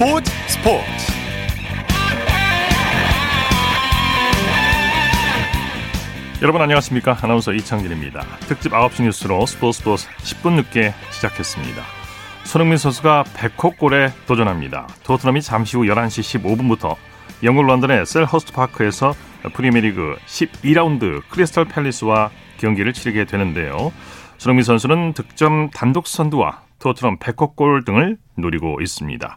스포츠 스포츠. 여러분 안녕하십니까? 아나운서 이창진입니다. 특집 9시 뉴스로 스포츠 스포츠 10분 늦게 시작했습니다. 손흥민 선수가 100호 골에 도전합니다. 토트넘이 잠시 후 11시 15분부터 영국 런던의 셀허스트 파크에서 프리미어리그 12라운드 크리스탈 팰리스와 경기를 치르게 되는데요. 손흥민 선수는 득점 단독 선두와 토트넘 100호 골 등을 노리고 있습니다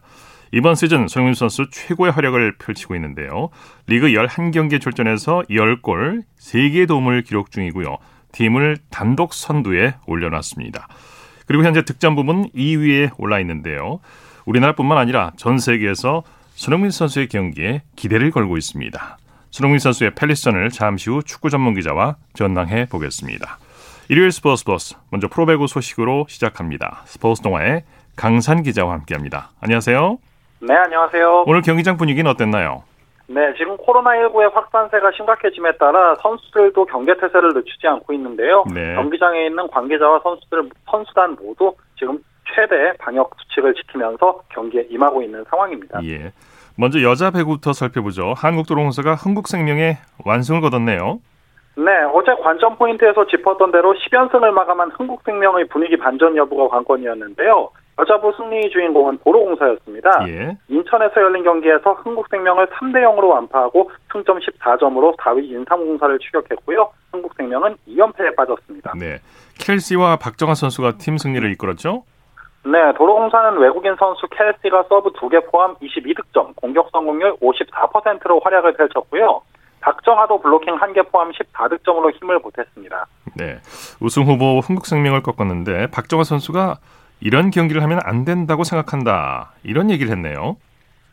이번 시즌 손흥민 선수 최고의 활약을 펼치고 있는데요. 리그 11경기에 출전해서 10골, 3개의 도움을 기록 중이고요. 팀을 단독 선두에 올려놨습니다. 그리고 현재 득점 부분 2위에 올라 있는데요. 우리나라뿐만 아니라 전 세계에서 손흥민 선수의 경기에 기대를 걸고 있습니다. 손흥민 선수의 펠리스전을 잠시 후 축구 전문 기자와 전망해 보겠습니다. 일요일 스포츠 버스 먼저 프로배구 소식으로 시작합니다. 스포츠 동화의 강산 기자와 함께합니다. 안녕하세요. 네, 안녕하세요. 오늘 경기장 분위기는 어땠나요? 네, 지금 코로나19의 확산세가 심각해짐에 따라 선수들도 경계 태세를 늦추지 않고 있는데요. 네. 경기장에 있는 관계자와 선수들, 선수단 모두 지금 최대 방역 수칙을 지키면서 경기에 임하고 있는 상황입니다. 예. 먼저 여자 배구부터 살펴보죠. 한국도로공사가 흥국생명에 완승을 거뒀네요. 네, 어제 관전 포인트에서 짚었던 대로 10연승을 마감한 흥국생명의 분위기 반전 여부가 관건이었는데요. 여자부 승리의 주인공은 도로공사였습니다. 예. 인천에서 열린 경기에서 흥국생명을 3대 0으로 완파하고 승점 14점으로 4위 인삼공사를 추격했고요. 흥국생명은 2연패에 빠졌습니다. 네. 켈시와 박정아 선수가 팀 승리를 이끌었죠? 네, 도로공사는 외국인 선수 켈시가 서브 2개 포함 22득점, 공격 성공률 54%로 활약을 펼쳤고요. 박정아도 블로킹 1개 포함 14득점으로 힘을 보탰습니다. 네. 우승 후보 흥국생명을 꺾었는데 박정환 선수가 이런 경기를 하면 안 된다고 생각한다. 이런 얘기를 했네요.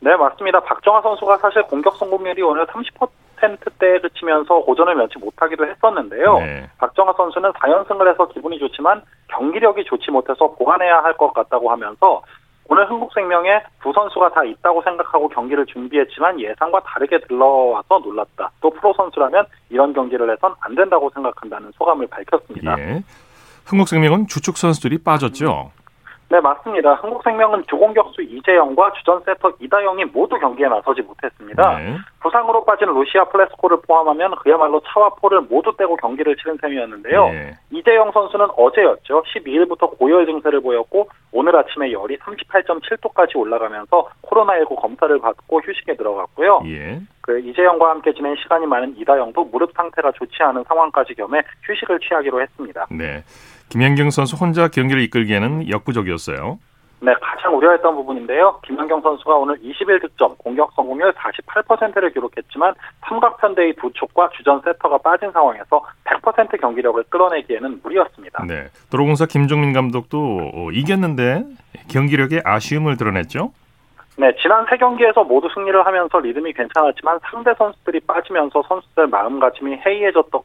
네, 맞습니다. 박정하 선수가 사실 공격 성공률이 오늘 30%대에 그치면서 고전을 면치 못하기도 했었는데요. 네. 박정하 선수는 4연승을 해서 기분이 좋지만 경기력이 좋지 못해서 보완해야 할 것 같다고 하면서 오늘 흥국생명에 두 선수가 다 있다고 생각하고 경기를 준비했지만 예상과 다르게 들러와서 놀랐다. 또 프로 선수라면 이런 경기를 해선 안 된다고 생각한다는 소감을 밝혔습니다. 예. 흥국생명은 주축 선수들이 빠졌죠. 네, 맞습니다. 한국생명은 주공격수 이재영과 주전 세터 이다영이 모두 경기에 나서지 못했습니다. 네. 부상으로 빠진 루시아 플레스코를 포함하면 그야말로 차와 포를 모두 떼고 경기를 치른 셈이었는데요. 네. 이재영 선수는 어제였죠. 12일부터 고열 증세를 보였고 오늘 아침에 열이 38.7도까지 올라가면서 코로나19 검사를 받고 휴식에 들어갔고요. 예. 그 이재영과 함께 지낸 시간이 많은 이다영도 무릎 상태가 좋지 않은 상황까지 겸해 휴식을 취하기로 했습니다. 네. 김연경 선수 혼자 경기를 이끌기에는 역부족이었어요. 네, 가장 우려했던 부분인데요. 김연경 선수가 오늘 21득점, 공격 성공률 48%를 기록했지만 삼각편대의 두 촉과 주전 세터가 빠진 상황에서 100% 경기력을 끌어내기에는 무리였습니다. 네. 도로공사 김종민 감독도 어, 이겼는데 경기력에 아쉬움을 드러냈죠. 네, 지난 세 경기에서 모두 승리를 하면서 리듬이 괜찮았지만 상대 선수들이 빠지면서 선수들 마음가짐이 해이해졌던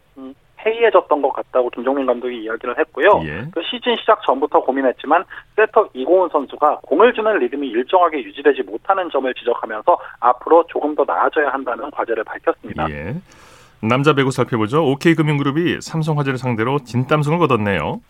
해이해졌던 것 같다고 김종민 감독이 이야기를 했고요. 예. 그 시즌 시작 전부터 고민했지만 세터 이고은 선수가 공을 주는 리듬이 일정하게 유지되지 못하는 점을 지적하면서 앞으로 조금 더 나아져야 한다는 과제를 밝혔습니다. 예. 남자 배구 살펴보죠. OK금융그룹이 삼성화재를 상대로 진땀승을 거뒀네요.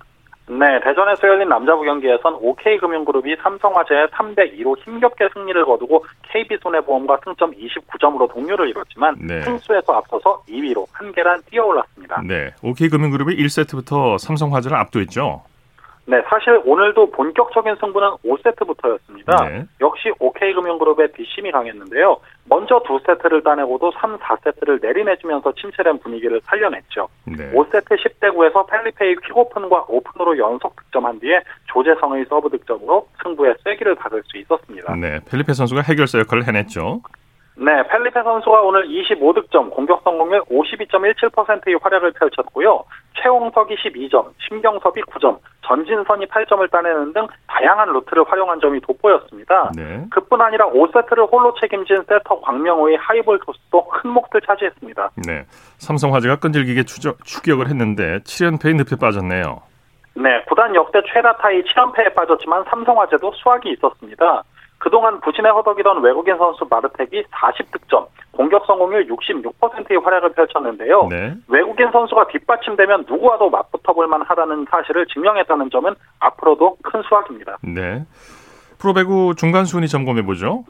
네, 대전에서 열린 남자부 경기에선 OK금융그룹이 삼성화재에 3대 2로 힘겹게 승리를 거두고 KB손해보험과 승점 29점으로 동률을 이뤘지만 네. 승수에서 앞서서 2위로 한 계단 뛰어올랐습니다. 네. OK금융그룹이 1세트부터 삼성화재를 압도했죠. 네, 사실 오늘도 본격적인 승부는 5세트부터였습니다. 네. 역시 OK금융그룹의 뒷심이 강했는데요. 먼저 두 세트를 따내고도 3, 4세트를 내리내주면서 침체된 분위기를 살려냈죠. 네. 5세트 10대 9에서 펠리페의 퀵오픈과 오픈으로 연속 득점한 뒤에 조재성의 서브 득점으로 승부에 쐐기를 박을 수 있었습니다. 네. 펠리페 선수가 해결사 역할을 해냈죠. 네, 펠리페 선수가 오늘 25득점, 공격 성공률 52.17%의 활약을 펼쳤고요. 최홍석이 12점, 심경섭이 9점, 전진선이 8점을 따내는 등 다양한 루트를 활용한 점이 돋보였습니다. 네. 그뿐 아니라 5세트를 홀로 책임진 세터 곽명우의 하이볼 토스도 큰 몫을 차지했습니다. 네. 삼성화재가 끈질기게 추적, 추격을 했는데 7연패의 늪에 빠졌네요. 네, 구단 역대 최다 타이 7연패에 빠졌지만 삼성화재도 수확이 있었습니다. 그동안 부진에 허덕이던 외국인 선수 마르텍이 40득점, 공격 성공률 66%의 활약을 펼쳤는데요. 네. 외국인 선수가 뒷받침되면 누구와도 맞붙어 볼 만하다는 사실을 증명했다는 점은 앞으로도 큰 수확입니다. 네. 프로배구 중간 순위 점검해 보죠.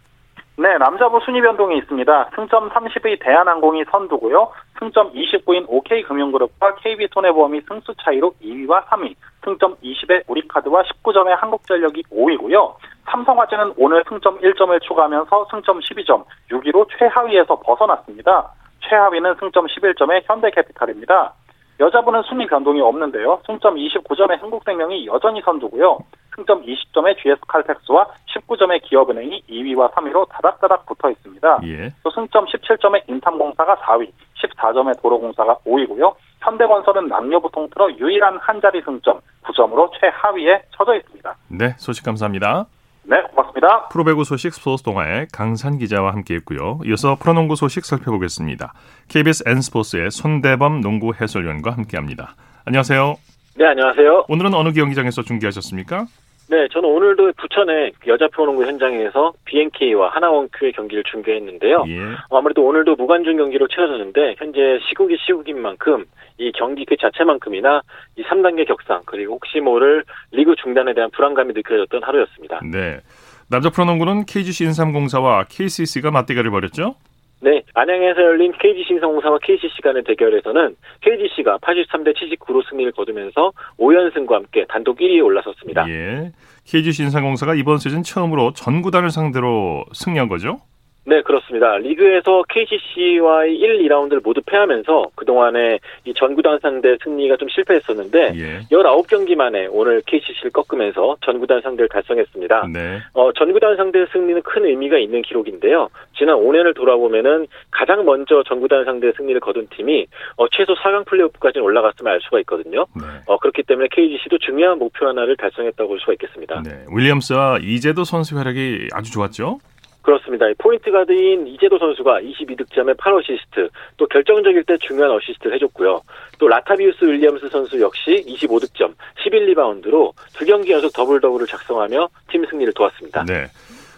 네, 남자부 순위 변동이 있습니다. 승점 30의 대한항공이 선두고요. 승점 29인 OK금융그룹과 KB손해보험이 승수 차이로 2위와 3위, 승점 20의 우리카드와 19점의 한국전력이 5위고요. 삼성화재는 오늘 승점 1점을 추가하면서 승점 12점, 6위로 최하위에서 벗어났습니다. 최하위는 승점 11점의 현대캐피탈입니다. 여자분은 순위 변동이 없는데요. 승점 29점의 한국생명이 여전히 선두고요. 승점 20점의 GS칼텍스와 19점의 기업은행이 2위와 3위로 다닥다닥 붙어 있습니다. 예. 또 승점 17점의 인삼공사가 4위, 14점의 도로공사가 5위고요. 현대건설은 남녀부 통틀어 유일한 한 자리 승점 9점으로 최하위에 처져 있습니다. 네, 소식 감사합니다. 네, 고맙습니다. 프로배구 소식 스포츠 동아의 강산 기자와 함께했고요. 이어서 프로농구 소식 살펴보겠습니다. KBS N스포츠의 손대범 농구 해설위원과 함께합니다. 안녕하세요. 네, 안녕하세요. 오늘은 어느 경기장에서 중계하셨습니까? 네, 저는 오늘도 부천의 여자 프로농구 현장에서 BNK와 하나원큐의 경기를 중계했는데요. 예. 아무래도 오늘도 무관중 경기로 치러졌는데 현재 시국이 시국인 만큼 이 경기 그 자체만큼이나 이 3단계 격상 그리고 혹시 모를 리그 중단에 대한 불안감이 느껴졌던 하루였습니다. 네. 남자 프로농구는 KGC 인삼공사와 KCC가 맞대결을 벌였죠? 네, 안양에서 열린 KGC 인삼공사와 KCC 간의 대결에서는 KGC가 83대 79로 승리를 거두면서 5연승과 함께 단독 1위에 올라섰습니다. 예. KGC 인삼공사가 이번 시즌 처음으로 전 구단을 상대로 승리한 거죠? 네, 그렇습니다. 리그에서 KCC와의 1, 2라운드를 모두 패하면서 그동안에 이 전구단 상대 승리가 좀 실패했었는데 예. 19경기 만에 오늘 KCC를 꺾으면서 전구단 상대를 달성했습니다. 네. 어, 전구단 상대 승리는 큰 의미가 있는 기록인데요. 지난 5년을 돌아보면은 가장 먼저 전구단 상대 승리를 거둔 팀이 어, 최소 4강 플레이오프까지 올라갔으면 알 수가 있거든요. 네. 어, 그렇기 때문에 KGC도 중요한 목표 하나를 달성했다고 볼 수가 있겠습니다. 네. 윌리엄스와 이재도 선수 활약이 아주 좋았죠? 그렇습니다. 포인트 가드인 이재도 선수가 22득점에 8어시스트, 또 결정적일 때 중요한 어시스트를 해줬고요. 또 라타비우스 윌리엄스 선수 역시 25득점, 11리바운드로 두 경기 연속 더블 더블을 작성하며 팀 승리를 도왔습니다. 네.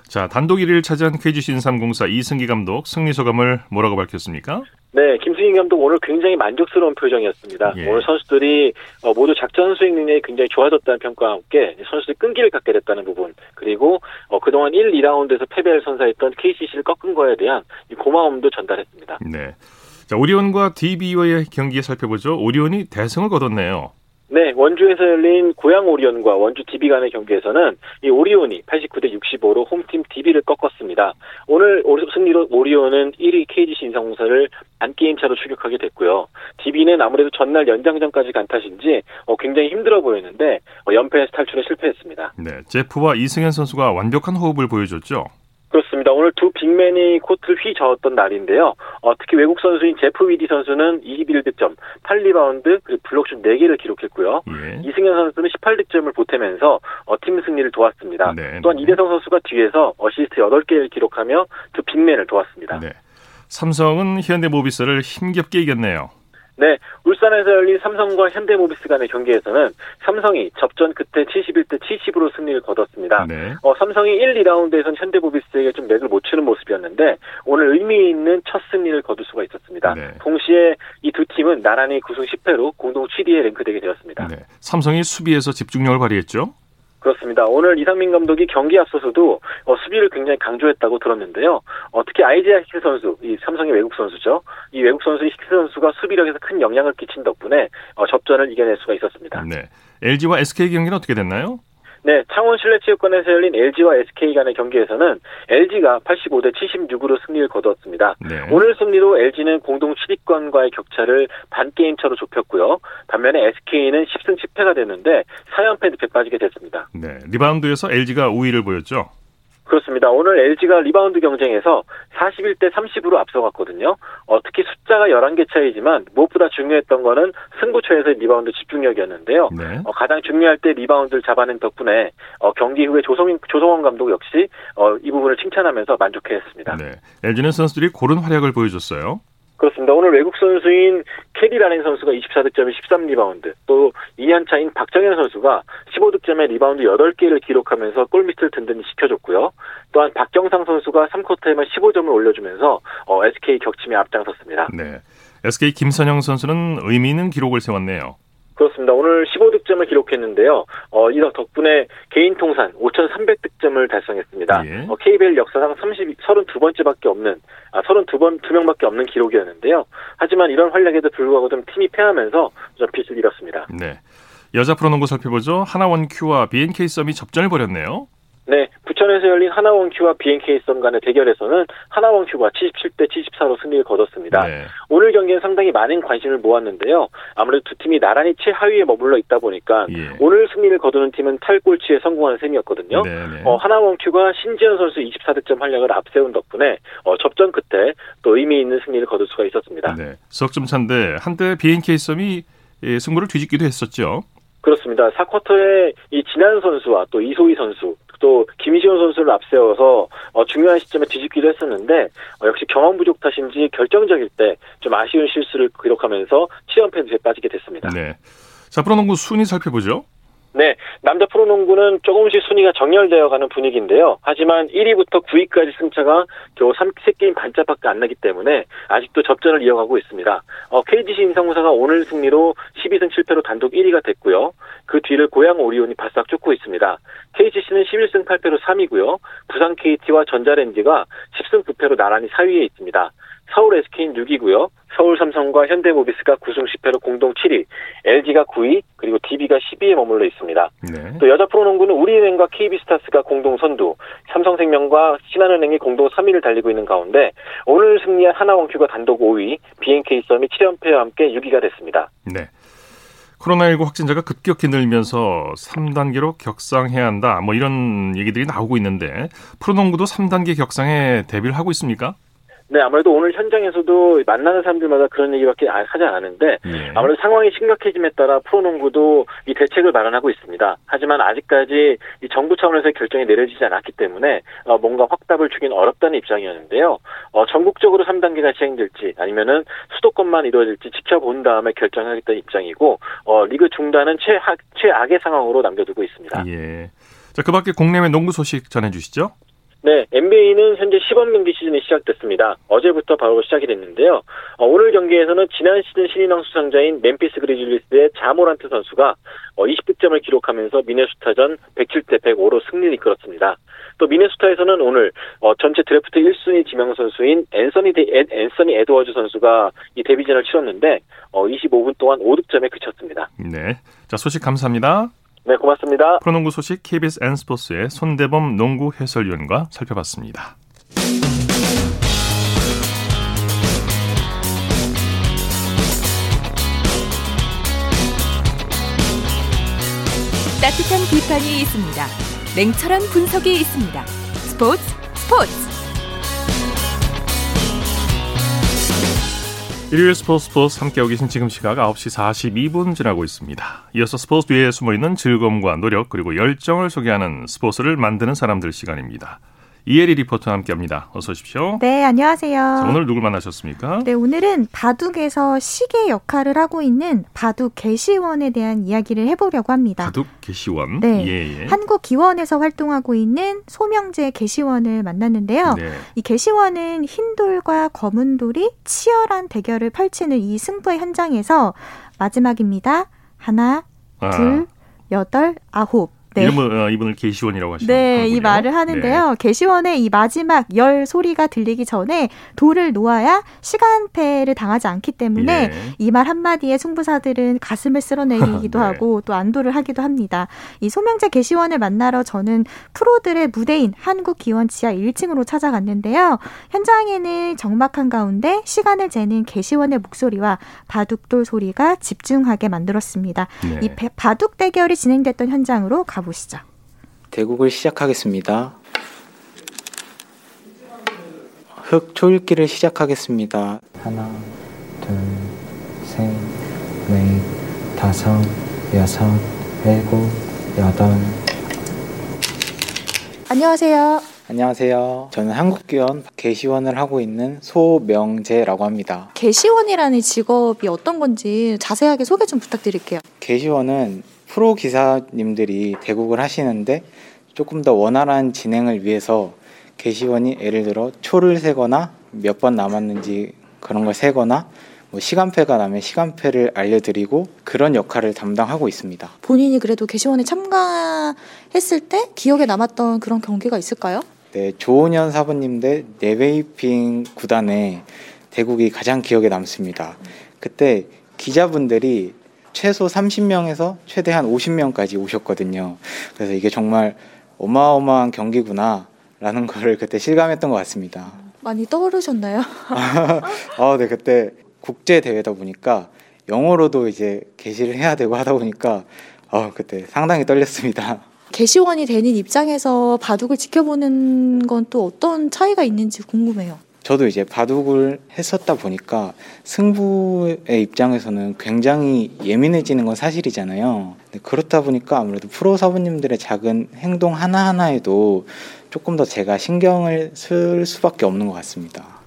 자, 단독 1위를 차지한 KGC 인삼공사 김승기 감독 승리 소감을 뭐라고 밝혔습니까? 네, 김승기 감독 오늘 굉장히 만족스러운 표정이었습니다. 예. 오늘 선수들이 어, 모두 작전 수행 능력이 굉장히 좋아졌다는 평가와 함께 선수들 끈기를 갖게 됐다는 부분 그리고 어, 그동안 1, 2라운드에서 패배를 선사했던 KCC를 꺾은 거에 대한 고마움도 전달했습니다. 네. 자, 오리온과 DB와의 경기 살펴보죠. 오리온이 대승을 거뒀네요. 네, 원주에서 열린 고양 오리온과 원주 DB 간의 경기에서는 이 오리온이 89대 65로 홈팀 DB를 꺾었습니다. 오늘 승리로 오리온은 1위 KGC 인상공사를 한 게임 차로 추격하게 됐고요. DB는 아무래도 전날 연장전까지 간 탓인지 어, 굉장히 힘들어 보였는데 어, 연패에서 탈출에 실패했습니다. 네, 제프와 이승현 선수가 완벽한 호흡을 보여줬죠. 그렇습니다. 오늘 두 빅맨이 코트를 휘저었던 날인데요. 어, 특히 외국 선수인 제프 위디 선수는 21득점, 8리바운드, 그리고 블록슛 4개를 기록했고요. 예. 이승현 선수는 18득점을 보태면서 어, 팀 승리를 도왔습니다. 네, 또한 네. 이대성 선수가 뒤에서 어시스트 8개를 기록하며 두 빅맨을 도왔습니다. 네. 삼성은 현대모비스를 힘겹게 이겼네요. 네, 울산에서 열린 삼성과 현대모비스 간의 경기에서는 삼성이 접전 끝에 71대 70으로 승리를 거뒀습니다. 네. 어, 삼성이 1, 2라운드에선 현대모비스에게 좀 맥을 못 치는 모습이었는데 오늘 의미 있는 첫 승리를 거둘 수가 있었습니다. 네. 동시에 이 두 팀은 나란히 9승 10패로 공동 7위에 랭크되게 되었습니다. 네. 삼성이 수비에서 집중력을 발휘했죠? 그렇습니다. 오늘 이상민 감독이 경기 앞서서도 어, 수비를 굉장히 강조했다고 들었는데요. 어, 특히 아이지아 히크 선수, 이 삼성의 외국 선수죠. 이 외국 선수 히크 선수가 수비력에서 큰 영향을 끼친 덕분에 어, 접전을 이겨낼 수가 있었습니다. 네. LG와 SK 경기는 어떻게 됐나요? 네, 창원 실내체육관에서 열린 LG와 SK 간의 경기에서는 LG가 85대 76으로 승리를 거두었습니다. 네. 오늘 승리로 LG는 공동 7위권과의 격차를 반 게임 차로 좁혔고요. 반면에 SK는 10승 10패가 됐는데 4연패 늪에 빠지게 됐습니다. 네, 리바운드에서 LG가 우위를 보였죠. 그렇습니다. 오늘 LG가 리바운드 경쟁에서 41대 30으로 앞서갔거든요. 어, 특히 숫자가 11개 차이지만 무엇보다 중요했던 거는 승부처에서의 리바운드 집중력이었는데요. 네. 어, 가장 중요할 때 리바운드를 잡아낸 덕분에 어, 경기 후에 조성, 조성원 감독 역시 어, 이 부분을 칭찬하면서 만족해했습니다. 네. LG는 선수들이 고른 활약을 보여줬어요. 그렇습니다. 오늘 외국 선수인 캐디 라렌 선수가 24득점에 13리바운드, 또 2년 차인 박정현 선수가 15득점에 리바운드 8개를 기록하면서 골밑을 든든히 지켜줬고요. 또한 박경상 선수가 3쿼터에만 15점을 올려주면서 어, SK 격침에 앞장섰습니다. 네. SK 김선형 선수는 의미 있는 기록을 세웠네요. 그렇습니다. 오늘 15득점을 기록했는데요. 어, 이 덕분에 개인 통산 5,300득점을 달성했습니다. 예. 어, KBL 역사상 30, 32번째밖에 없는, 아, 32번, 2명밖에 없는 기록이었는데요. 하지만 이런 활약에도 불구하고 좀 팀이 패하면서 좀 빛을 잃었습니다. 네. 여자 프로농구 살펴보죠. 하나원 큐와 BNK 썸이 접전을 벌였네요. 네, 부천에서 열린 하나원큐와 BNK 썸 간의 대결에서는 하나원큐가 77대 74로 승리를 거뒀습니다. 네. 오늘 경기는 상당히 많은 관심을 모았는데요. 아무래도 두 팀이 나란히 최하위에 머물러 있다 보니까 예. 오늘 승리를 거두는 팀은 탈골치에 성공하는 셈이었거든요. 네, 네. 어, 하나원큐가 신지현 선수 24득점 활약을 앞세운 덕분에 어, 접전 끝에 또 의미 있는 승리를 거둘 수가 있었습니다. 네, 석점 차인데 한때 BNK 썸이 예, 승부를 뒤집기도 했었죠. 그렇습니다. 4쿼터에 이 진한 선수와 또 이소희 선수 또 김시현 선수를 앞세워서 어, 중요한 시점에 뒤집기도 했었는데 어, 역시 경험 부족 탓인지 결정적일 때 좀 아쉬운 실수를 기록하면서 7연패에 빠지게 됐습니다. 네. 자, 프로농구 순위 살펴보죠. 네, 남자 프로농구는 조금씩 순위가 정렬되어가는 분위기인데요. 하지만 1위부터 9위까지 승차가 겨우 3, 3게임 반짝밖에 안 나기 때문에 아직도 접전을 이어가고 있습니다. 어, KGC 인상공사가 오늘 승리로 12승 7패로 단독 1위가 됐고요. 그 뒤를 고양 오리온이 바싹 쫓고 있습니다. KGC는 11승 8패로 3위고요. 부산 KT와 전자랜드가 10승 9패로 나란히 4위에 있습니다. 서울 SK는 6위고요. 서울 삼성과 현대모비스가 9승 10패로 공동 7위, LG가 9위, 그리고 DB가 10위에 머물러 있습니다. 네. 또 여자 프로농구는 우리은행과 KB스타스가 공동 선두, 삼성생명과 신한은행이 공동 3위를 달리고 있는 가운데 오늘 승리한 하나원큐가 단독 5위, BNK 썸이 7연패와 함께 6위가 됐습니다. 네. 코로나19 확진자가 급격히 늘면서 3단계로 격상해야 한다. 뭐 이런 얘기들이 나오고 있는데 프로농구도 3단계 격상에 대비를 하고 있습니까? 네, 아무래도 오늘 현장에서도 만나는 사람들마다 그런 얘기밖에 하지 않았는데 네. 아무래도 상황이 심각해짐에 따라 프로농구도 이 대책을 마련하고 있습니다. 하지만 아직까지 이 정부 차원에서 결정이 내려지지 않았기 때문에 어, 뭔가 확답을 주긴 어렵다는 입장이었는데요. 어, 전국적으로 3단계가 시행될지 아니면은 수도권만 이루어질지 지켜본 다음에 결정하겠다는 입장이고 어, 리그 중단은 최악, 최악의 상황으로 남겨두고 있습니다. 예. 자, 그 밖에 국내외 농구 소식 전해주시죠. 네, NBA는 현재 시범 경기 시즌이 시작됐습니다. 어제부터 바로 시작이 됐는데요. 어, 오늘 경기에서는 지난 시즌 신인왕 수상자인 멤피스 그리즐리스의 자모란트 선수가 어, 20득점을 기록하면서 미네소타전 107대 105로 승리를 이끌었습니다. 또 미네소타에서는 오늘 어, 전체 드래프트 1순위 지명 선수인 앤서니 데, 앤, 앤서니 에드워즈 선수가 이 데뷔전을 치렀는데 어, 25분 동안 5득점에 그쳤습니다. 네, 자 소식 감사합니다. 네, 고맙습니다. 프로농구 소식 KBS N스포츠의 손대범 농구 해설위원과 살펴봤습니다. 따뜻한 비판이 있습니다. 냉철한 분석이 있습니다. 스포츠 스포츠 일요일 스포츠 스포츠 함께하고 계신 지금 시각 9시 42분 지나고 있습니다. 이어서 스포츠 뒤에 숨어있는 즐거움과 노력 그리고 열정을 소개하는 스포츠를 만드는 사람들 시간입니다. 이혜리 리포터와 함께합니다. 어서 오십시오. 네, 안녕하세요. 자, 오늘 누굴 만나셨습니까? 네, 오늘은 바둑에서 시계 역할을 하고 있는 바둑 개시원에 대한 이야기를 해보려고 합니다. 바둑 개시원. 네, 예, 예. 한국 기원에서 활동하고 있는 소명재 개시원을 만났는데요. 네. 이 개시원은 흰 돌과 검은 돌이 치열한 대결을 펼치는 이 승부의 현장에서 마지막입니다. 하나, 아. 둘, 여덟, 아홉. 네. 이름을 어, 이분을 게시원이라고 하시는 네, 이 말을 하는데요. 네. 게시원의 이 마지막 열 소리가 들리기 전에 돌을 놓아야 시간패를 당하지 않기 때문에 네. 이말 한마디에 승부사들은 가슴을 쓸어내리기도 네. 하고 또 안도를 하기도 합니다. 이 소명재 게시원을 만나러 저는 프로들의 무대인 한국 기원 지하 1층으로 찾아갔는데요. 현장에는 적막한 가운데 시간을 재는 게시원의 목소리와 바둑돌 소리가 집중하게 만들었습니다. 네. 이 바둑 대결이 진행됐던 현장으로 가보 보시죠. 대국을 시작하겠습니다. 흑 초읽기를 시작하겠습니다. 하나, 둘, 셋, 넷, 다섯, 여섯, 일곱, 여덟. 안녕하세요. 안녕하세요. 저는 한국기원 개시원을 하고 있는 소명재라고 합니다. 개시원이라는 직업이 어떤 건지 자세하게 소개 좀 부탁드릴게요. 개시원은 프로 기사님들이 대국을 하시는데 조금 더 원활한 진행을 위해서 게시원이 예를 들어 초를 세거나 몇 번 남았는지 그런 걸 세거나 뭐 시간패가 나면 시간패를 알려드리고 그런 역할을 담당하고 있습니다. 본인이 그래도 게시원에 참가했을 때 기억에 남았던 그런 경기가 있을까요? 네, 조은현 사부님 대 네베이핑 구단의 대국이 가장 기억에 남습니다. 그때 기자분들이 최소 30명에서 최대 한 50명까지 오셨거든요. 그래서 이게 정말 어마어마한 경기구나라는 거를 그때 실감했던 것 같습니다. 많이 떠오르셨나요? 아, 네, 그때 국제 대회다 보니까 영어로도 이제 게시를 해야 되고 하다 보니까 아, 그때 상당히 떨렸습니다. 게시원이 되는 입장에서 바둑을 지켜보는 건 또 어떤 차이가 있는지 궁금해요. 저도 이제 바둑을 했었다 보니까 승부의 입장에서는 굉장히 예민해지는 건 사실이잖아요. 그렇다 보니까 아무래도 프로 사부님들의 작은 행동 하나하나에도 조금 더 제가 신경을 쓸 수밖에 없는 것 같습니다.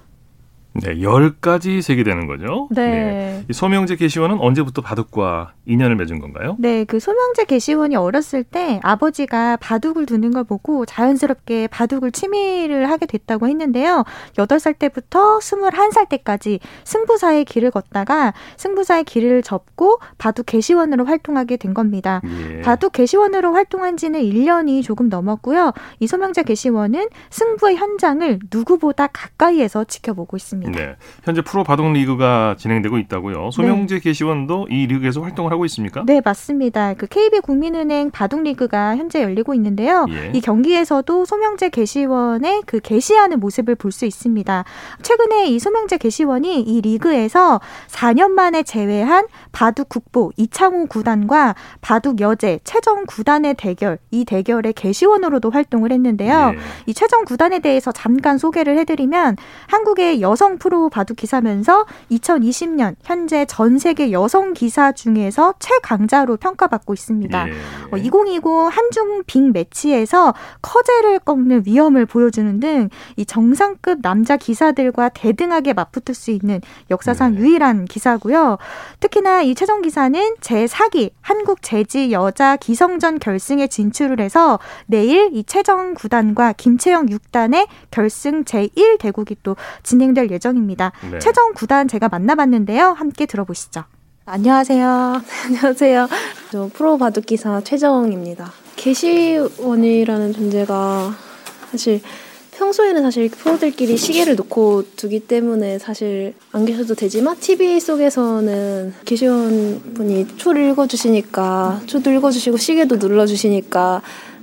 네, 10가지 색이 되는 거죠. 네. 네. 이 소명제 게시원은 언제부터 바둑과 인연을 맺은 건가요? 네, 그 소명제 게시원이 어렸을 때 아버지가 바둑을 두는 걸 보고 자연스럽게 바둑을 취미를 하게 됐다고 했는데요. 8살 때부터 21살 때까지 승부사의 길을 걷다가 승부사의 길을 접고 바둑 게시원으로 활동하게 된 겁니다. 예. 바둑 게시원으로 활동한 지는 1년이 조금 넘었고요. 이 소명재 계시원은 승부의 현장을 누구보다 가까이에서 지켜보고 있습니다. 있습니다. 네. 현재 프로 바둑 리그가 진행되고 있다고요. 소명재 네. 계시원도 이 리그에서 활동을 하고 있습니까? 네, 맞습니다. 그 KB 국민은행 바둑 리그가 현재 열리고 있는데요. 예. 이 경기에서도 소명재 계시원의 그 계시하는 모습을 볼 수 있습니다. 최근에 이 소명재 계시원이 이 리그에서 4년 만에 재회한 바둑 국보 이창호 구단과 바둑 여제 최정 구단의 대결 이 대결의 게시원으로도 활동을 했는데요. 예. 이 최정 구단에 대해서 잠깐 소개를 해드리면 한국의 여성 여성 프로 바둑 기사면서 2020년 현재 전 세계 여성 기사 중에서 최강자로 평가받고 있습니다. 예. 어, 2020 한중 빅 매치에서 커제를 꺾는 위험을 보여주는 등 이 정상급 남자 기사들과 대등하게 맞붙을 수 있는 역사상 예. 유일한 기사고요. 특히나 이 최종 기사는 제4기 한국 재지 여자 기성전 결승에 진출을 해서 내일 이 최정 구단과 김채영 6단의 결승 제1 대국이 또 진행될 예정입니다. 예정입니다. 네. 최종 구단 제가 만나봤는데요. 함께 들어보시죠. 안녕하세요. 안녕하세요. 저 프로 바둑 기사 최정입니다. 게시원이라는 존재가 사실 평소에는 사실 프로들끼리 시계를 놓고 두기 때문에 사실 안 계셔도 되지만 TV 속에서는 게시원 분이 초를 읽어주시니까 초도 읽어주시고 시계도 눌러주시니까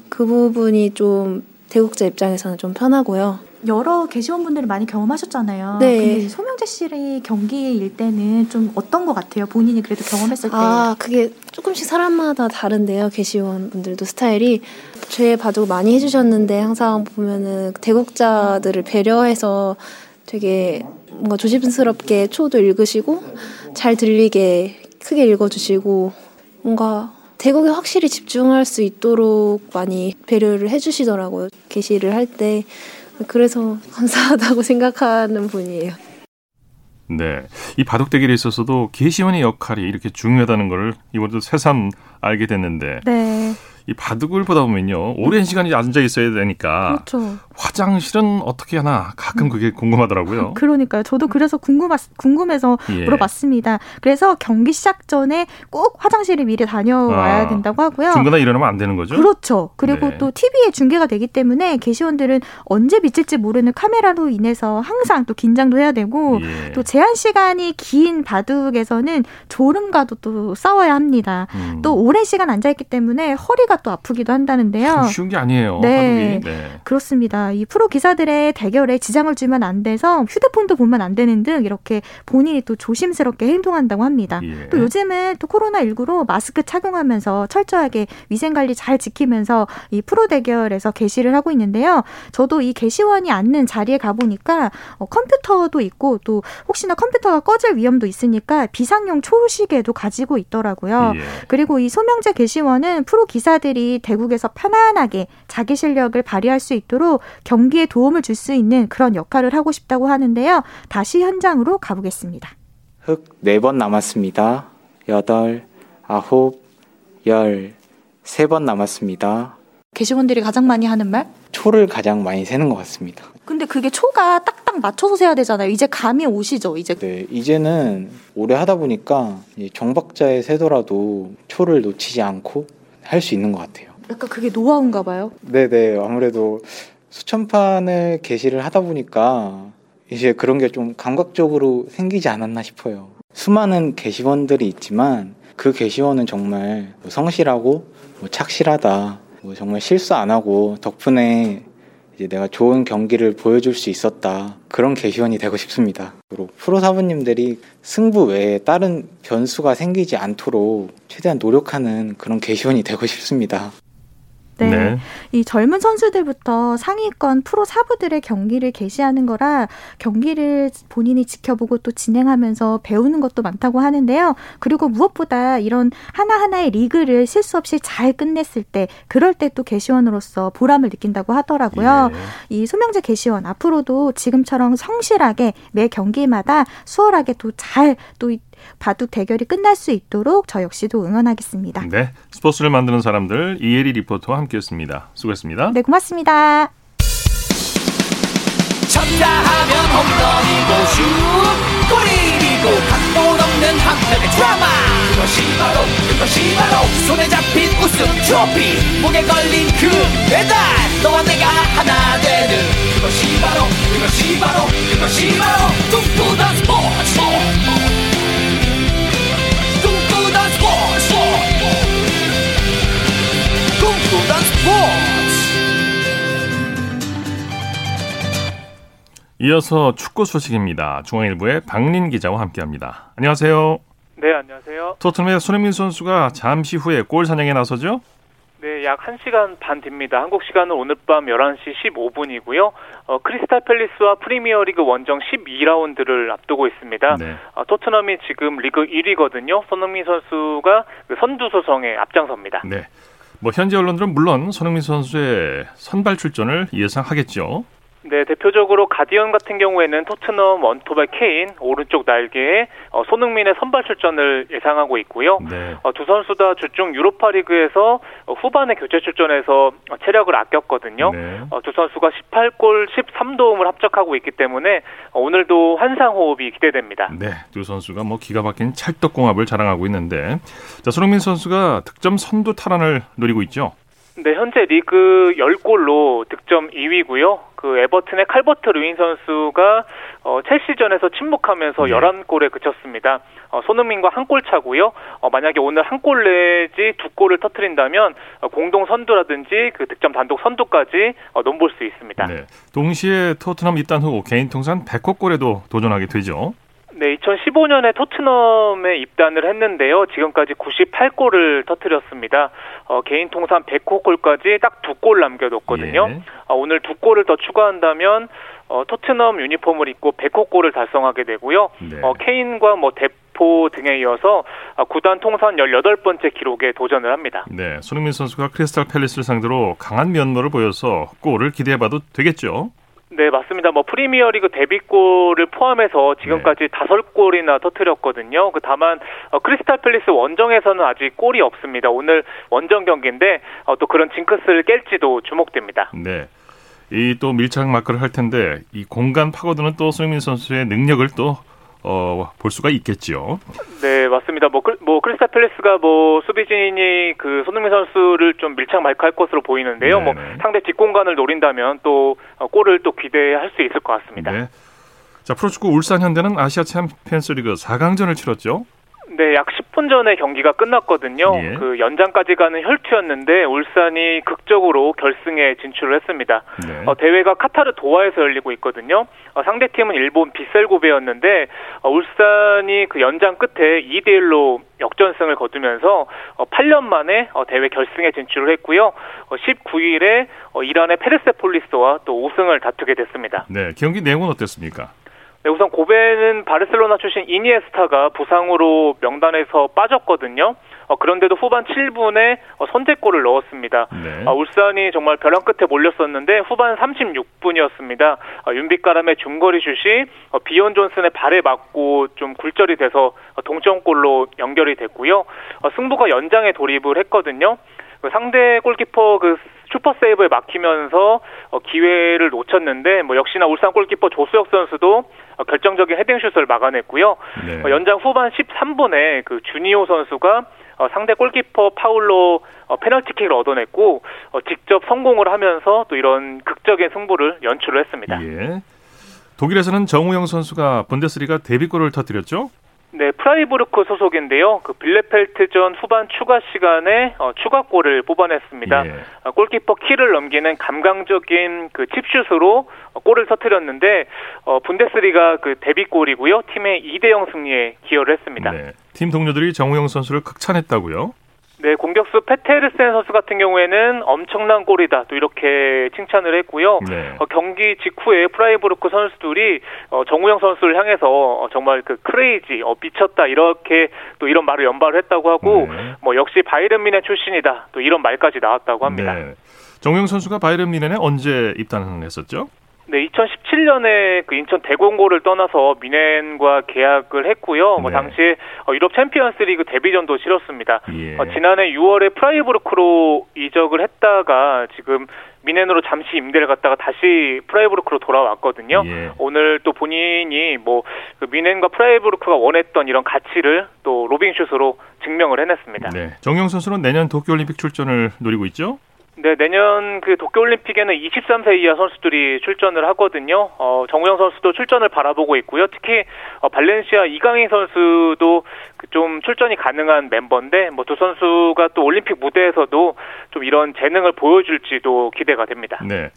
그 부분이 좀 대국자 입장에서는 좀 편하고요. 여러 게시원분들이 많이 경험하셨잖아요. 네. 근데 소명재 씨의 경기일 때는 좀 어떤 것 같아요? 본인이 그래도 경험했을 때. 아, 그게 조금씩 사람마다 다른데요. 게시원분들도 스타일이. 제 바둑 많이 해주셨는데 항상 보면은 대국자들을 배려해서 되게 뭔가 조심스럽게 초도 읽으시고 잘 들리게 크게 읽어주시고 뭔가 대국에 확실히 집중할 수 있도록 많이 배려를 해주시더라고요. 게시를 할 때. 그래서 감사하다고 생각하는 분이에요. 네. 이 바둑 대결에 있어서도 게시원의 역할이 이렇게 중요하다는 걸 이번에도 새삼 알게 됐는데. 네. 이 바둑을 보다 보면요 오랜 시간이 앉아 있어야 되니까 그렇죠. 화장실은 어떻게 하나 가끔 음. 그게 궁금하더라고요. 그러니까요. 저도 그래서 궁금 궁금해서 예. 물어봤습니다. 그래서 경기 시작 전에 꼭 화장실을 미리 다녀와야 아, 된다고 하고요. 중간에 일어나면 안 되는 거죠? 그렇죠. 그리고 네. 또 TV에 중계가 되기 때문에 게시원들은 언제 비칠지 모르는 카메라로 인해서 항상 또 긴장도 해야 되고 예. 또 제한 시간이 긴 바둑에서는 졸음과도 또 싸워야 합니다. 음. 또 오랜 시간 앉아 있기 때문에 허리가 또 아프기도 한다는데요. 쉬운 게 아니에요. 네. 네. 그렇습니다. 이 프로 기사들의 대결에 지장을 주면 안 돼서 휴대폰도 보면 안 되는 등 이렇게 본인이 또 조심스럽게 행동한다고 합니다. 예. 또 요즘은 또 코로나19로 마스크 착용하면서 철저하게 위생 관리 잘 지키면서 이 프로 대결에서 게시를 하고 있는데요. 저도 이 게시원이 앉는 자리에 가보니까 어, 컴퓨터도 있고 또 혹시나 컴퓨터가 꺼질 위험도 있으니까 비상용 초시계도 가지고 있더라고요. 예. 그리고 이 소명제 게시원은 프로 기사들 선수들이 대국에서 편안하게 자기 실력을 발휘할 수 있도록 경기에 도움을 줄 수 있는 그런 역할을 하고 싶다고 하는데요. 다시 현장으로 가보겠습니다. 흑 네 번 남았습니다. 여덟, 아홉, 열, 세 번 남았습니다. 게시원들이 가장 많이 하는 말? 초를 가장 많이 세는 것 같습니다. 근데 그게 초가 딱딱 맞춰서 세야 되잖아요. 이제 감이 오시죠, 이제. 네, 이제는 오래 하다 보니까 정박자에 세더라도 초를 놓치지 않고 할 수 있는 것 같아요. 약간 그게 노하우인가 봐요. 네네, 아무래도 수천 판을 게시를 하다 보니까 이제 그런 게 좀 감각적으로 생기지 않았나 싶어요. 수많은 게시원들이 있지만 그 게시원은 정말 뭐 성실하고 뭐 착실하다. 뭐 정말 실수 안 하고 덕분에 이제 내가 좋은 경기를 보여줄 수 있었다. 그런 게시원이 되고 싶습니다. 그리고 프로 사부님들이 승부 외에 다른 변수가 생기지 않도록 최대한 노력하는 그런 게시원이 되고 싶습니다. 네. 네. 이 젊은 선수들부터 상위권 프로 사부들의 경기를 개시하는 거라 경기를 본인이 지켜보고 또 진행하면서 배우는 것도 많다고 하는데요. 그리고 무엇보다 이런 하나하나의 리그를 실수 없이 잘 끝냈을 때 그럴 때또 개시원으로서 보람을 느낀다고 하더라고요. 예. 이 소명제 개시원 앞으로도 지금처럼 성실하게 매 경기마다 수월하게 또 잘 또 바둑 대결이 끝날 수 있도록 저 역시도 응원하겠습니다. 네, 스포츠를 만드는 사람들 이혜리 리포터와 함께했습니다. 수고했습니다. 네, 고맙습니다. 쳤다 하면 홈런이고 슛 골이고 각본 없는 한편의 드라마 그것이 바로 그것이 바로 손에 잡힌 우승 트로피 목에 걸린 그 배달 너와 내가 하나 되는 그것이 바로 그것이 바로 그것이 바로 꿈꾸던 스포츠 이어서 축구 소식입니다. 중앙일보의 박린 기자와 함께합니다. 안녕하세요. 네, 안녕하세요. 토트넘의 손흥민 선수가 잠시 후에 골 사냥에 나서죠? 네, 약 1시간 반 뒤입니다. 한국 시간은 오늘 밤 11시 15분이고요. 어, 크리스탈 팰리스와 프리미어리그 원정 12라운드를 앞두고 있습니다. 네. 어, 토트넘이 지금 리그 1위거든요. 손흥민 선수가 그 선두 소송에 앞장섭니다. 네. 뭐 현지 언론들은 물론 손흥민 선수의 선발 출전을 예상하겠죠. 네, 대표적으로 가디언 같은 경우에는 토트넘 원톱의 케인, 오른쪽 날개에 어, 손흥민의 선발 출전을 예상하고 있고요. 네. 어, 두 선수 다 주중 유로파리그에서 어, 후반에 교체 출전해서 어, 체력을 아꼈거든요. 네. 어, 두 선수가 18골 13도움을 합작하고 있기 때문에 어, 오늘도 환상 호흡이 기대됩니다. 네, 두 선수가 뭐 기가 막힌 찰떡궁합을 자랑하고 있는데, 자 손흥민 선수가 득점 선두 탈환을 노리고 있죠. 네, 현재 리그 10골로 득점 2위고요. 그 에버튼의 칼버트 루인 선수가 어, 첼시전에서 침묵하면서 네. 11골에 그쳤습니다. 어, 손흥민과 한 골 차고요. 어, 만약에 오늘 한 골 내지 두 골을 터트린다면 어, 공동 선두라든지 그 득점 단독 선두까지 어, 넘볼 수 있습니다. 네. 동시에 토트넘 입단 후 개인 통산 100호 골에도 도전하게 되죠. 네, 2015년에 토트넘에 입단을 했는데요. 지금까지 98골을 터뜨렸습니다. 어, 개인 통산 100호 골까지 딱 두 골 남겨뒀거든요. 예. 어, 오늘 두 골을 더 추가한다면 어, 토트넘 유니폼을 입고 100호 골을 달성하게 되고요. 네. 어, 케인과 뭐 대포 등에 이어서 어, 구단 통산 18번째 기록에 도전을 합니다. 네, 손흥민 선수가 크리스탈 팰리스를 상대로 강한 면모를 보여서 골을 기대해봐도 되겠죠? 네, 맞습니다. 뭐 프리미어리그 데뷔골을 포함해서 지금까지 네. 다섯 네. 골이나 터뜨렸거든요. 그 다만 어, 크리스탈 팰리스 원정에서는 아직 골이 없습니다. 오늘 원정 경기인데 어, 또 그런 징크스를 깰지도 주목됩니다. 네. 이 또 밀착 마크를 할 텐데 이 공간 파고드는 또 손흥민 선수의 능력을 또 어, 볼 수가 있겠지요. 네, 맞습니다. 뭐, 뭐 크리스탈 팰리스가 뭐 수비진이 그 손흥민 선수를 좀 밀착 말크할 것으로 보이는데요. 네네. 뭐 상대 뒷공간을 노린다면 또 어, 골을 또 기대할 수 있을 것 같습니다. 네. 자, 프로축구 울산 현대는 아시아 챔피언스리그 4강전을 치렀죠. 네, 약 10분 전에 경기가 끝났거든요. 예. 그 연장까지 가는 혈투였는데 울산이 극적으로 결승에 진출을 했습니다. 네. 어, 대회가 카타르 도하에서 열리고 있거든요. 어, 상대팀은 일본 비셀고베였는데 어, 울산이 그 연장 끝에 2대 1로 역전승을 거두면서 8년 어, 만에 어, 대회 결승에 진출을 했고요. 19일에 어, 이란의 페르세폴리스와 또 5승을 다투게 됐습니다. 네, 경기 내용은 어땠습니까? 네, 우선 고베는 바르셀로나 출신 이니에스타가 부상으로 명단에서 빠졌거든요. 어, 그런데도 후반 7분에 어, 선제골을 넣었습니다. 네. 어, 울산이 정말 벼랑 끝에 몰렸었는데 후반 36분이었습니다. 어, 윤빛가람의 중거리 슛이 어, 비온 존슨의 발에 맞고 좀 굴절이 돼서 어, 동점골로 연결이 됐고요. 어, 승부가 연장에 돌입을 했거든요. 그 상대 골키퍼 그 슈퍼 세이브에 막히면서 어, 기회를 놓쳤는데 뭐 역시나 울산 골키퍼 조수혁 선수도 어, 결정적인 헤딩슛을 막아냈고요. 네. 어, 연장 후반 13분에 그 주니오 선수가 어, 상대 골키퍼 파울로 어, 페널티킥을 얻어냈고 어, 직접 성공을 하면서 또 이런 극적인 승부를 연출을 했습니다. 예. 독일에서는 정우영 선수가 분데스리가 데뷔골을 터뜨렸죠? 네, 프라이부르크 소속인데요. 그 빌레펠트전 후반 추가 시간에 어, 추가골을 뽑아냈습니다. 예. 어, 골키퍼 키를 넘기는 감각적인 그 칩슛으로 어, 골을 터뜨렸는데 어, 분데스리가 그 데뷔골이고요. 팀의 2대 0 승리에 기여를 했습니다. 네. 팀 동료들이 정우영 선수를 극찬했다고요? 네, 공격수 페테르센 선수 같은 경우에는 엄청난 골이다. 또 이렇게 칭찬을 했고요. 네. 어, 경기 직후에 프라이부르크 선수들이 어, 정우영 선수를 향해서 어, 정말 그 crazy, 어, 미쳤다 이렇게 또 이런 말을 연발을 했다고 하고 네. 뭐 역시 바이에른 뮌헨 출신이다. 또 이런 말까지 나왔다고 합니다. 네. 정우영 선수가 바이에른 뮌헨에 언제 입단했었죠? 네, 2017년에 그 인천 대건고를 떠나서 뮌헨과 계약을 했고요. 뭐 네. 당시에 어, 유럽 챔피언스리그 데뷔전도 치렀습니다. 예. 어, 지난해 6월에 프라이부르크로 이적을 했다가 지금 뮌헨으로 잠시 임대를 갔다가 다시 프라이부르크로 돌아왔거든요. 예. 오늘 또 본인이 뭐 그 뮌헨과 프라이부르크가 원했던 이런 가치를 또 로빙슛으로 증명을 해냈습니다. 네. 정영 선수는 내년 도쿄올림픽 출전을 노리고 있죠? 네, 내년 그 도쿄올림픽에는 23세 이하 선수들이 출전을 하거든요. 어, 정우영 선수도 출전을 바라보고 있고요. 특히 어, 발렌시아 이강인 선수도 그 좀 출전이 가능한 멤버인데 뭐 두 선수가 또 올림픽 무대에서도 좀 이런 재능을 보여줄지도 기대가 됩니다. 네.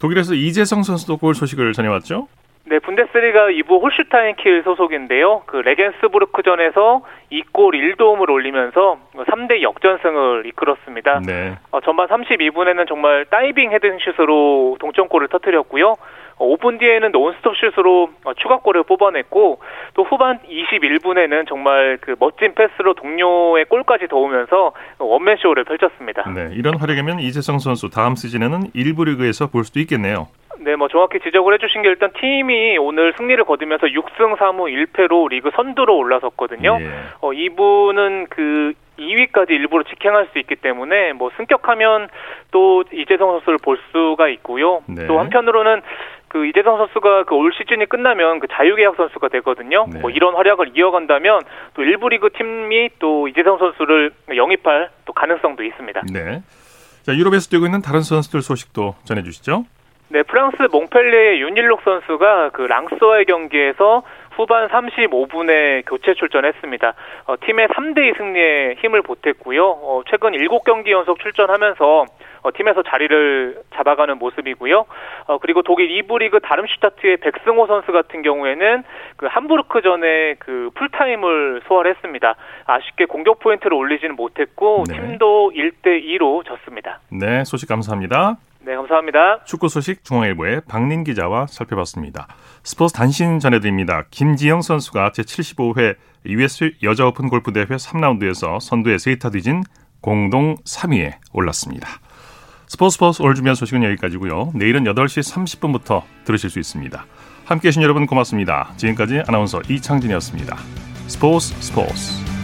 독일에서 이재성 선수도 골 소식을 전해왔죠? 네, 분데스리가 2부 홀슈타인 킬 소속인데요. 그 레겐스부르크전에서 2골 1도움을 올리면서 3대 역전승을 이끌었습니다. 네. 어, 전반 32분에는 정말 다이빙 헤드슛으로 동점골을 터뜨렸고요. 어, 5분 뒤에는 논스톱 슛으로 어, 추가골을 뽑아냈고 또 후반 21분에는 정말 그 멋진 패스로 동료의 골까지 도우면서 원맨 쇼를 펼쳤습니다. 네, 이런 활약이면 이재성 선수 다음 시즌에는 1부 리그에서 볼 수도 있겠네요. 네, 뭐 정확히 지적을 해주신 게 일단 팀이 오늘 승리를 거두면서 6승 3무 1패로 리그 선두로 올라섰거든요. 예. 어, 이분은 그 2위까지 일부러 직행할 수 있기 때문에 뭐 승격하면 또 이재성 선수를 볼 수가 있고요. 네. 또 한편으로는 그 이재성 선수가 그 올 시즌이 끝나면 그 자유계약 선수가 되거든요. 네. 뭐 이런 활약을 이어간다면 또 일부 리그 팀이 또 이재성 선수를 영입할 또 가능성도 있습니다. 네. 자, 유럽에서 뛰고 있는 다른 선수들 소식도 전해주시죠. 네, 프랑스 몽펠리의 윤일록 선수가 그 랑스와의 경기에서 후반 35분에 교체 출전했습니다. 어, 팀의 3대2 승리에 힘을 보탰고요. 어, 최근 7경기 연속 출전하면서 어, 팀에서 자리를 잡아가는 모습이고요. 어, 그리고 독일 2부 리그 다름슈타트의 백승호 선수 같은 경우에는 그 함부르크전에 그 풀타임을 소화했습니다. 아쉽게 공격 포인트를 올리지는 못했고 네. 팀도 1대 2로 졌습니다. 네, 소식 감사합니다. 네, 감사합니다. 축구 소식 중앙일보의 박린 기자와 살펴봤습니다. 스포츠 단신 전해드립니다. 김지영 선수가 제75회 US 여자 오픈 골프 대회 3라운드에서 선두의 세이타 뒤진 공동 3위에 올랐습니다. 스포츠 스포츠 오늘 준비한 소식은 여기까지고요. 내일은 8시 30분부터 들으실 수 있습니다. 함께해 주신 여러분 고맙습니다. 지금까지 아나운서 이창진이었습니다. 스포츠 스포츠